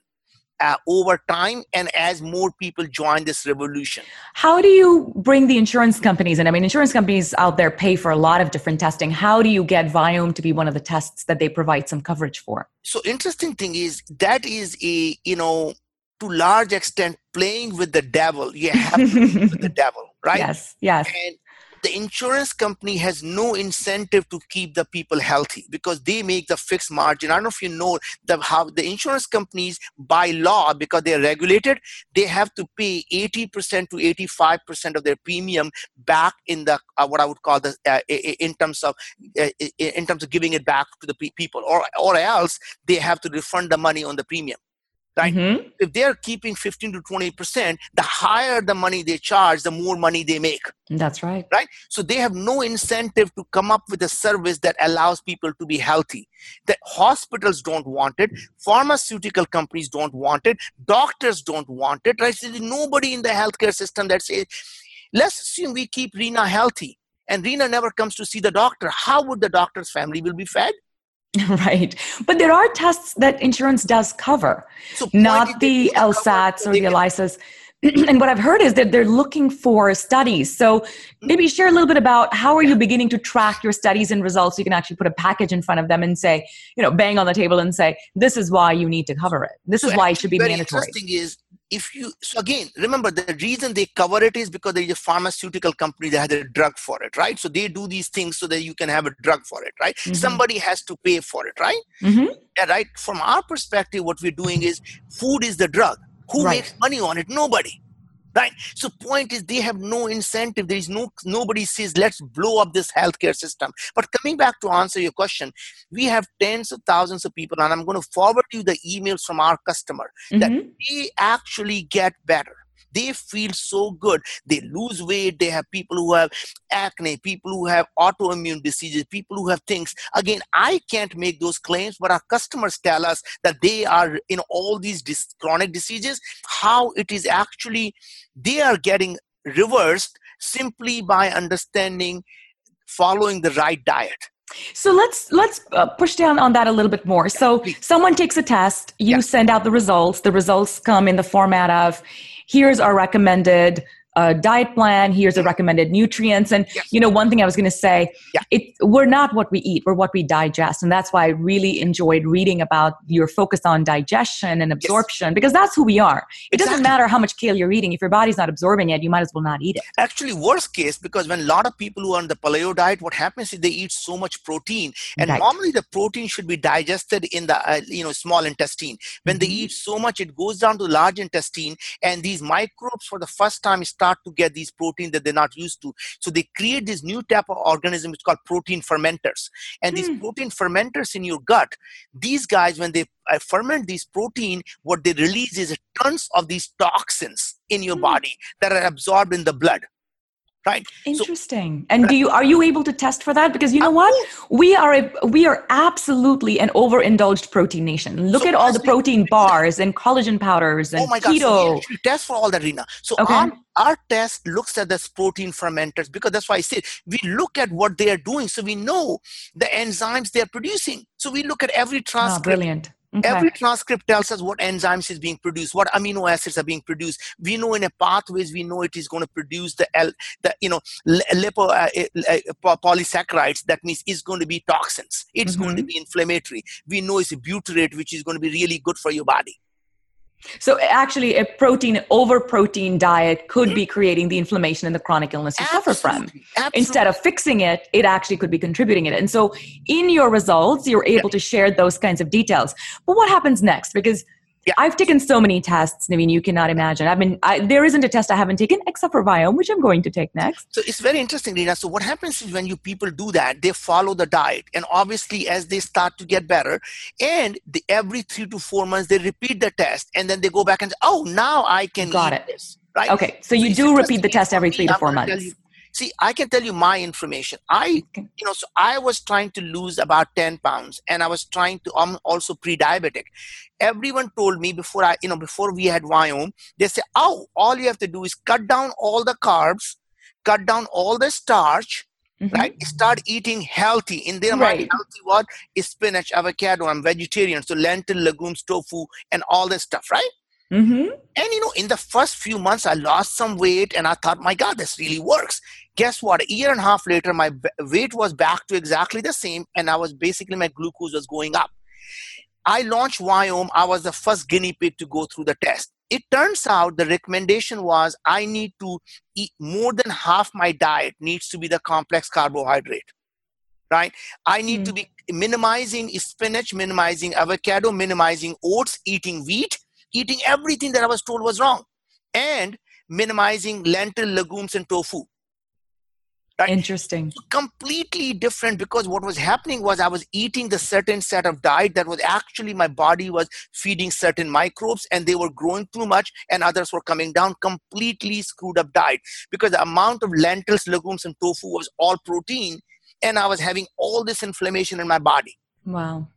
uh, over time and as more people join this revolution. How do you bring the insurance companies in? I mean, insurance companies out there pay for a lot of different testing. How do you get Viome to be one of the tests that they provide some coverage for? So, interesting thing is that is a, you know, to large extent playing with the devil. You have to with the devil, right? Yes, yes. And the insurance company has no incentive to keep the people healthy because they make the fixed margin. I don't know if you know the, how the insurance companies, by law, because they're regulated, they have to pay 80% to 85% of their premium back in the uh, what I would call the uh, in terms of uh, in terms of giving it back to the people, or or else they have to refund the money on the premium right? Mm-hmm. If they're keeping 15 to 20%, the higher the money they charge, the more money they make. That's right. Right? So they have no incentive to come up with a service that allows people to be healthy. The hospitals don't want it, pharmaceutical companies don't want it, doctors don't want it, right? So there's nobody in the healthcare system that says, let's assume we keep Rena healthy and Rena never comes to see the doctor. How would the doctor's family will be fed? Right. But there are tests that insurance does cover, so not the LSATs or the ELISAs. and what I've heard is that they're looking for studies. So maybe share a little bit about how are you beginning to track your studies and results? So you can actually put a package in front of them and say, you know, bang on the table and say, this is why you need to cover it. This so is why it should be mandatory. Interesting is if you so again remember the reason they cover it is because there is a pharmaceutical company that has a drug for it right? So they do these things so that you can have a drug for it right? Mm-hmm. somebody has to pay for it right? Mm-hmm. and right? From our perspective what we're doing is food is the drug. Who right. makes money on it? Nobody right? So point is they have no incentive. There is no nobody says let's blow up this healthcare system. But coming back to answer your question we have tens of thousands of people and i'm going to forward you the emails from our customer mm-hmm. that they actually get better they feel so good they lose weight they have people who have acne people who have autoimmune diseases people who have things again i can't make those claims but our customers tell us that they are in all these dis- chronic diseases how it is actually they are getting reversed simply by understanding following the right diet so let's let's uh, push down on that a little bit more. So someone takes a test, you yeah. send out the results. The results come in the format of here's our recommended a diet plan here's a recommended nutrients and yes. you know one thing i was going to say yeah. it we're not what we eat we're what we digest and that's why i really enjoyed reading about your focus on digestion and absorption yes. because that's who we are it exactly. doesn't matter how much kale you're eating if your body's not absorbing it you might as well not eat it actually worst case because when a lot of people who are on the paleo diet what happens is they eat so much protein and right. normally the protein should be digested in the uh, you know small intestine when mm-hmm. they eat so much it goes down to large intestine and these microbes for the first time start start to get these proteins that they're not used to. So they create this new type of organism, it's called protein fermenters. And these hmm. protein fermenters in your gut, these guys, when they uh, ferment these protein, what they release is tons of these toxins in your mm. body that are absorbed in the blood right? Interesting. So, and do you are you able to test for that? Because you know what? we are a, we are absolutely an overindulged protein nation. Look so at all the protein bars and collagen powders and oh my keto. God, so test for all that Rena. so okay. our, our test looks at this protein fermenters because that's why i said we look at what they are doing. So we know the enzymes they are producing. So we look at every ah, transcript. oh, brilliant Okay. Every transcript tells us what enzymes is being produced, what amino acids are being produced. We know in a pathways, we know it is going to produce the L, the you know lipo uh, uh, polysaccharides. That means it's going to be toxins. It's mm-hmm. going to be inflammatory. We know it's a butyrate, which is going to be really good for your body. So actually, a protein over protein diet could be creating the inflammation and the chronic illness you Absolutely. suffer from. Absolutely. Instead of fixing it, it actually could be contributing it. And so, in your results, you're able to share those kinds of details. But what happens next? Because yeah. I've taken so many tests. I mean, you cannot imagine. I mean, I, there isn't a test I haven't taken except for Viome, which I'm going to take next. So it's very interesting, Rena. So what happens is when you people do that, they follow the diet, and obviously as they start to get better, and the, every three to four months they repeat the test, and then they go back and say, "Oh, now I can got it." This, right? Okay, so, so you do repeat the test every three to 4 months. See, I can tell you my information. I, okay. you know, so I was trying to lose about 10 pounds and I was trying to, I'm also pre-diabetic. Everyone told me before I, you know, before we had Viome, they said, oh, all you have to do is cut down all the carbs, cut down all the starch, Mm-hmm. right start eating healthy in their right. mind healthy what is spinach avocado i'm vegetarian so lentil legumes tofu and all this stuff right mm-hmm. and you know in the first few months i lost some weight and i thought my god this really works. Guess what? A year and a half later my weight was back to exactly the same and i was basically my glucose was going up. I launched Viome i was the first guinea pig to go through the test. It turns out the recommendation was i need to eat more than half my diet needs to be the complex carbohydrate right? I need mm. to be minimizing spinach minimizing avocado minimizing oats eating wheat eating everything that i was told was wrong and minimizing lentil legumes and tofu Right? Interesting. Completely different because what was happening was I was eating the certain set of diet that was actually my body was feeding certain microbes and they were growing too much and others were coming down. Completely screwed up diet because the amount of lentils, legumes, and tofu was all protein and I was having all this inflammation in my body. Wow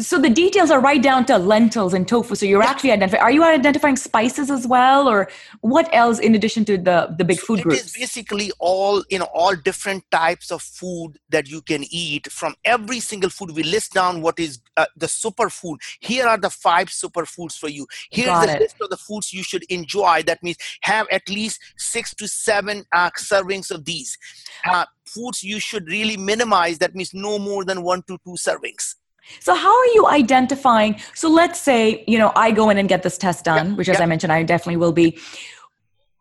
so the details are right down to lentils and tofu so you're actually identifying are you identifying spices as well or what else in addition to the the big so food groups it is basically all you know all different types of food that you can eat from every single food. We list down what is uh, the superfood. Here are the five superfoods for you. Here's Got the it. list of the foods you should enjoy. That means have at least six to seven uh, servings of these. Uh, foods you should really minimize. That means no more than one to two servings so how are you identifying? So let's say, you know, I go in and get this test done, which as. I mentioned, I definitely will be.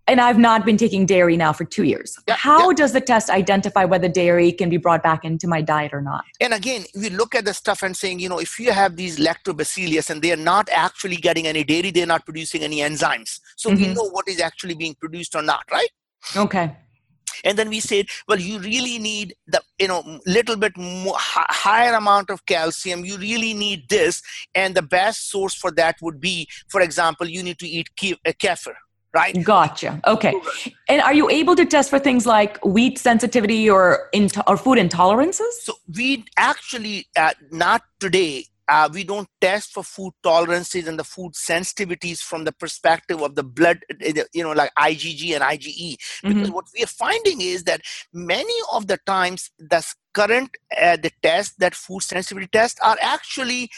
And I've not been taking dairy now for two years. How does the test identify whether dairy can be brought back into my diet or not? And again, we look at the stuff and saying, you know, if you have these lactobacillus and they're not actually getting any dairy, they're not producing any enzymes. So mm-hmm. we know what is actually being produced or not, right? Okay and then we said well you really need the you know little bit more higher amount of calcium. You really need this. And the best source for that would be for example you need to eat uh, kefir right? Gotcha. Okay. And are you able to test for things like wheat sensitivity or or food intolerances? So we actually uh, not today uh, we don't test for food tolerances and the food sensitivities from the perspective of the blood uh, you know like igg and ige because mm-hmm. what we are finding is that many of the times the current uh, the tests that food sensitivity tests are actually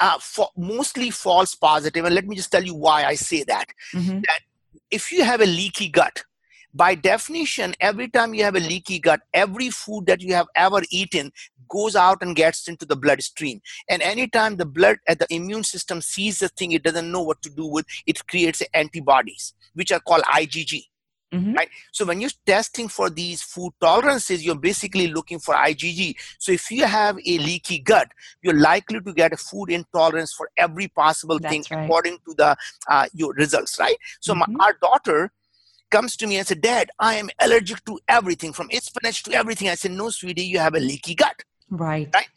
uh, for mostly false positive. positive and let me just tell you why i say that mm-hmm. that if you have a leaky gut by definition every time you have a leaky gut every food that you have ever eaten goes out and gets into the bloodstream and anytime the blood at uh, the immune system sees the thing it doesn't know what to do with it creates antibodies which are called igg Mm-hmm. right so when you're testing for these food tolerances you're basically looking for igg so if you have a leaky gut you're likely to get a food intolerance for every possible That's thing right. according to the uh, your results right so mm-hmm. my, our daughter comes to me and said, Dad, I am allergic to everything from spinach to everything. I said, No, sweetie, you have a leaky gut. Right. Right.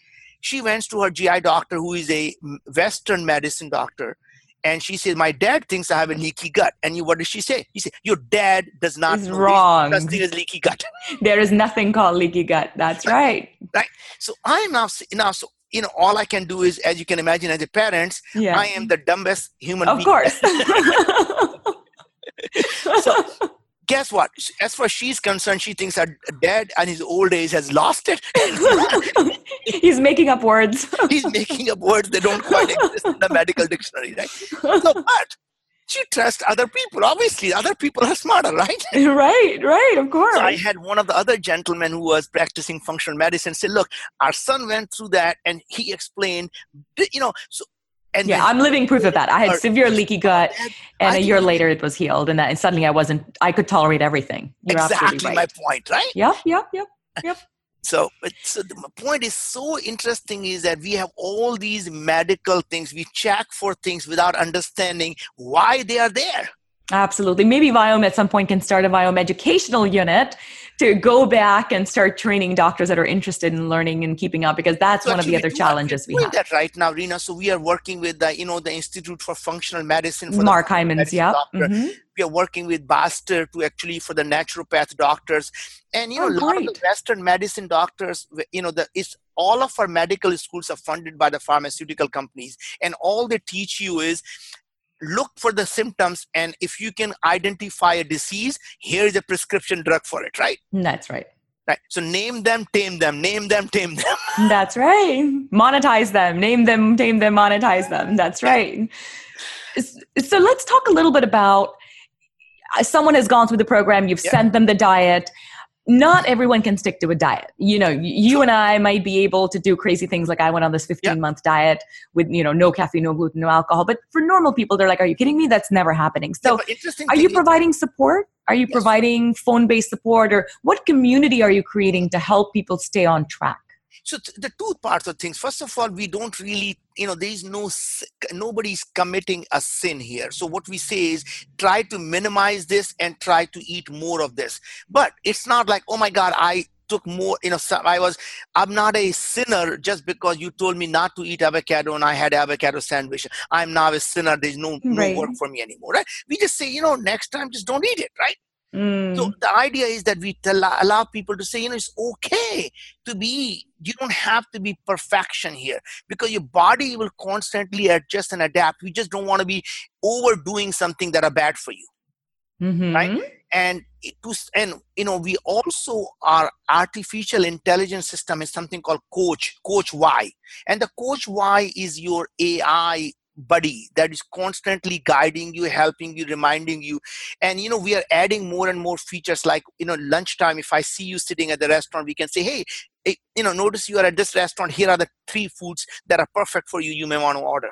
She went to her GI doctor, who is a Western medicine doctor, and she said, "My dad thinks I have a leaky gut." And you, what does she say? He said, "Your dad does not Is wrong. Such thing as leaky gut." There is nothing called leaky gut. That's right. right. So I am now now so you know all I can do is, as you can imagine, as a parent, Yeah. I am the dumbest human. of being. course. So guess what? As far as she's concerned, she thinks her dad and his old age has lost it. He's making up words. He's making up words that don't quite exist in the medical dictionary, right? So, but she trusts other people. Obviously, other people are smarter, right? right, right, of course. So I had one of the other gentlemen who was practicing functional medicine say, "Look, our son went through that, and he explained, you know, so." And yeah, I'm living proof of that. I had severe leaky gut, and I a year later it was healed, and, that, and suddenly I wasn't. I could tolerate everything. You're exactly absolutely my point, right? Yep, yep, yep. So, but so the my point is so interesting is that we have all these medical things. We check for things without understanding why they are there. Absolutely. Maybe Viome at some point can start a Viome educational unit to go back and start training doctors that are interested in learning and keeping up because that's So one of the other challenges we doing have. that right now, Rena. So we are working with the, you know, the Institute for Functional Medicine. For the Mark Hyman's, yeah. Mhm. we are working with Bastyr to actually for the naturopath doctors, and you know, Oh, a lot of the. Western medicine doctors, you know, the is all of our medical schools are funded by the pharmaceutical companies, and all they teach you is look for the symptoms, and if you can identify a disease, here is a prescription drug for it, right? That's right. Right. So name them, tame them, name them, tame them. That's right. Monetize them, name them, tame them, monetize them. That's right. So let's talk a little bit about uh, someone has gone through the program, you've Yeah. sent them the diet. Not everyone can stick to a diet. You know, you and I might be able to do crazy things like I went on this 15 month diet with, you know, no caffeine, no gluten, no alcohol. But for normal people, they're like, are you kidding me? That's never happening. So interesting are you is- providing support? Are you Yes. providing phone based support? Or what community are you creating to help people stay on track? So th- the two parts of things. First of all we don't really you know there is no nobody's committing a sin here. So what we say is try to minimize this and try to eat more of this. But it's not like oh my god i took more you know i was i'm not a sinner just because you told me not to eat avocado and i had avocado sandwich. I'm now a sinner. There's no, no work for me anymore right? We just say you know next time just don't eat it right Mm. so the idea is that we tell, allow people to say, you know, it's okay to be. You don't have to be perfection here because your body will constantly adjust and adapt. We just don't want to be overdoing something that are bad for you. Mhm. right? And it was, and you know, we also our artificial intelligence system is something called Coach Coach Y, and the Coach Y is your AI buddy that is constantly guiding you helping you reminding you. And you know we are adding more and more features like you know lunchtime. If i see you sitting at the restaurant we can say hey eh, you know notice you are at this restaurant. Here are the three foods that are perfect for you. You may want to order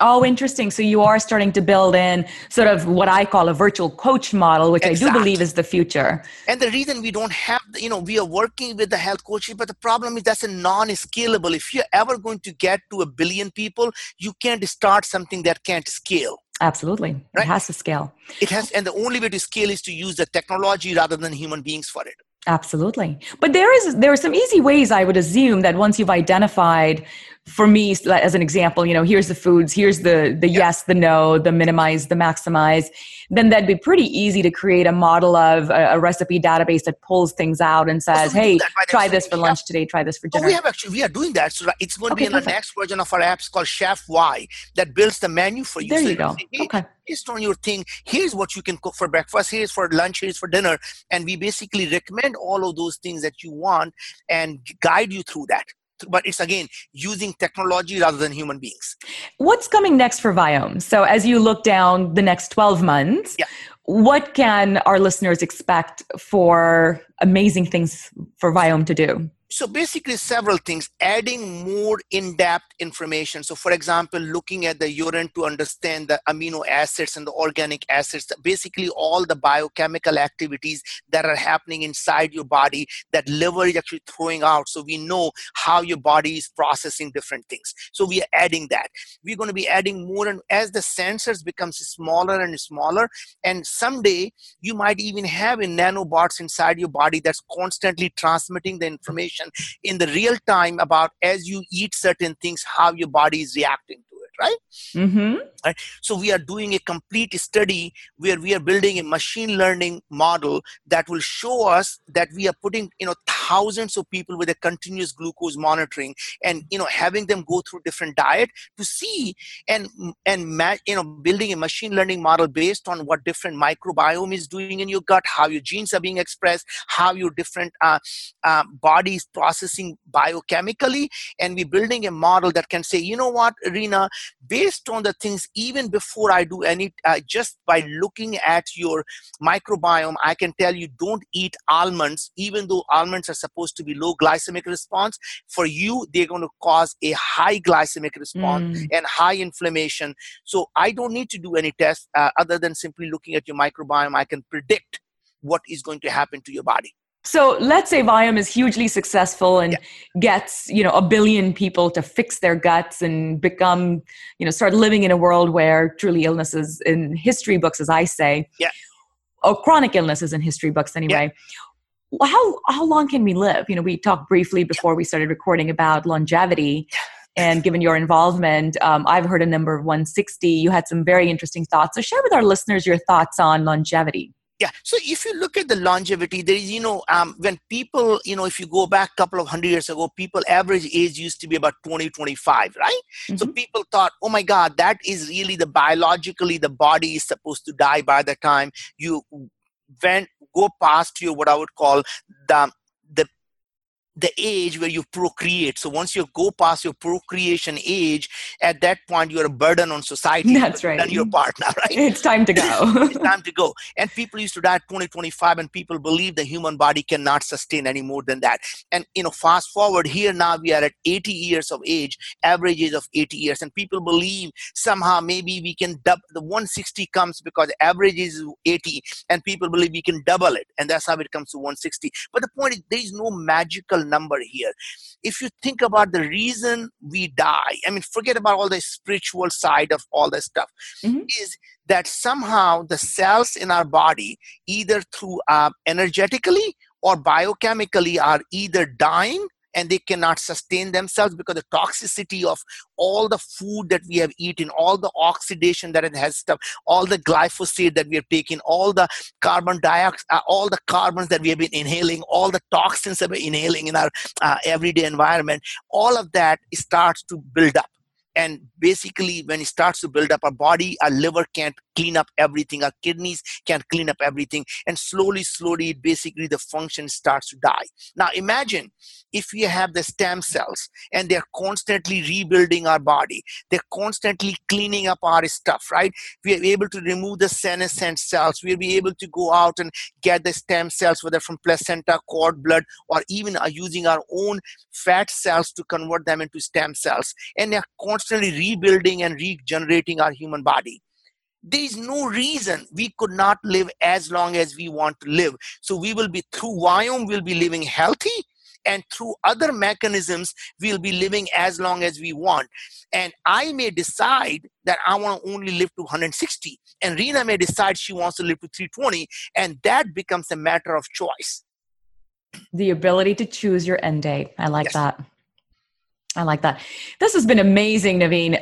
Oh, interesting. So you are starting to build in sort of what I call a virtual coach model, which I do believe is the future. And the reason we don't have, you know, we are working with the health coaches, but the problem is that's a non-scalable. If you're ever going to get to a billion people, you can't start something that can't scale. Absolutely. It Right. has to scale. It has, and the only way to scale is to use the technology rather than human beings for it. Absolutely. But there is there are some easy ways I would assume that once you've identified for me as an example, you know, here's the foods, here's the the yes, the no, the minimize, the maximize, then that'd be pretty easy to create a model of a, a recipe database that pulls things out and says, do "Hey, try this for lunch today, try this for Oh, dinner." we have actually, we are doing that. So it's going to Okay, be in the next version of our apps called Chef Y that builds the menu for you. there So you go. say, hey, Okay. based on your thing, here's what you can cook for breakfast, here's for lunch, here's for dinner. And we basically recommend all of those things that you want and guide you through that. But it's again using technology rather than human beings. What's coming next for Viome? So, as you look down the next 12 months, Yeah. what can our listeners expect for amazing things for Viome to do? So basically several things adding more in-depth information. So for example looking at the urine to understand the amino acids and the organic acids basically all the biochemical activities that are happening inside your body that liver is actually throwing out. So we know how your body is processing different things. So we are adding that. We're going to be adding more and as the sensors becomes smaller and smaller and someday you might even have a nanobots inside your body that's constantly transmitting the information information in the real time about as you eat certain things how your body is reacting to right? Mm-hmm. right? So we are doing a complete study where we are building a machine learning model that will show us that we are putting you know thousands of people with a continuous glucose monitoring and you know having them go through different diet to see and and you know building a machine learning model based on what different microbiome is doing in your gut how your genes are being expressed how your different uh, uh, body is processing biochemically. And we're building a model that can say you know what Rena based on the things even before I do any uh, just by looking at your microbiome I can tell you don't eat almonds even though almonds are supposed to be low glycemic response. For you they're going to cause a high glycemic response mm. and high inflammation. So i don't need to do any tests uh, other than simply looking at your microbiome. I can predict what is going to happen to your body so let's say Viome is hugely successful and yeah. gets, you know, a billion people to fix their guts and become, you know, start living in a world where truly illnesses in history books, as I say, yeah. or chronic illnesses in history books anyway. Yeah how how long can we live? You know, we talked briefly before we started recording about longevity. And given your involvement, um, I've heard a number of 160. You had some very interesting thoughts. So, share with our listeners your thoughts on longevity. Yeah. So if you look at the longevity, there is, you know, um, when people, you know, if you go back a couple of hundred years ago, people average age used to be about 20, 25, right? Mm-hmm. So people thought, oh my God, that is really the biologically the body is supposed to die by the time you went go past your what I would call the the the age where you procreate. So once you go past your procreation age, at that point you're a burden on society. That's right. And your partner, right? It's time to go. it's time to go. And people used to die at 20, 25, and people believe the human body cannot sustain any more than that. And you know, fast forward here now we are at 80 years of age, average age of 80 years, and people believe somehow maybe we can double the 160 comes because average is 80, and people believe we can double it, and that's how it comes to 160. But the point is there is no magical number here. If you think about the reason we die, I mean, forget about all the spiritual side of all this stuff, mm-hmm. is that somehow the cells in our body, either through uh, energetically or biochemically, are either dying and they cannot sustain themselves because the toxicity of all the food that we have eaten, all the oxidation that it has stuff, all the glyphosate that we have taken, all the carbon dioxide, uh, all the carbons that we have been inhaling, all the toxins that we're inhaling in our uh, everyday environment, all of that starts to build up. And basically when it starts to build up our body our liver can't clean up everything. Our kidneys can't clean up everything. And slowly slowly basically the function starts to die. Now imagine if we have the stem cells and they're constantly rebuilding our body. They're constantly cleaning up our stuff right? We are able to remove the senescent cells. We'll be able to go out and get the stem cells whether from placenta cord blood or even are using our own fat cells to convert them into stem cells. And they're constantly rebuilding and regenerating our human body there is no reason we could not live as long as we want to live. So we will be through Viome, we'll be living healthy, and through other mechanisms, we'll be living as long as we want. And I may decide that I want to only live to 160, and Rena may decide she wants to live to 320, and that becomes a matter of choice. The ability to choose your end date. I like yes. that. I like that. This has been amazing, Naveen.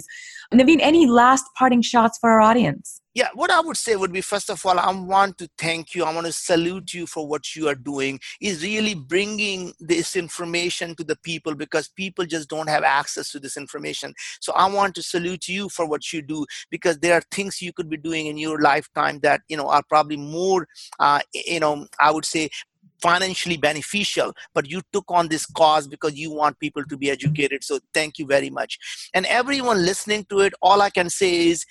Naveen, any last parting shots for our audience? Yeah, what I would say would be first of all, I want to thank you. I want to salute you for what you are doing. Is really bringing this information to the people because people just don't have access to this information. So I want to salute you for what you do because there are things you could be doing in your lifetime that you know are probably more, uh, you know, I would say financially beneficial but you took on this cause because you want people to be educated. So thank you very much. And everyone listening to it all i can say is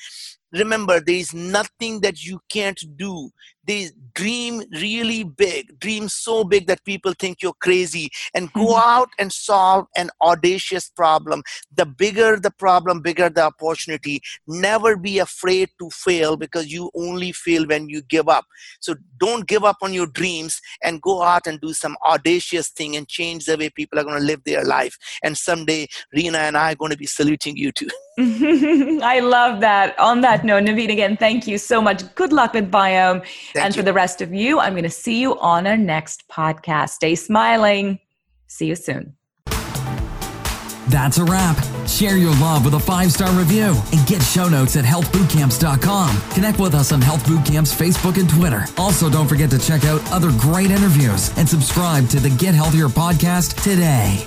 remember there is nothing that you can't do. They dream really big dream so big that people think you're crazy and go mm-hmm. out and solve an audacious problem. The bigger the problem bigger the opportunity. Never be afraid to fail because you only fail when you give up. So don't give up on your dreams and go out and do some audacious thing and change the way people are going to live their life. And someday rena and i are going to be saluting you too. I love that. On that note, Naveen, again, thank you so much. Good luck with Viome. Thank and you. for the rest of you, I'm going to see you on our next podcast. Stay smiling. See you soon. That's a wrap. Share your love with a five star review and get show notes at healthbootcamps.com. Connect with us on Health Bootcamps Facebook and Twitter. Also, don't forget to check out other great interviews and subscribe to the Get Healthier podcast today.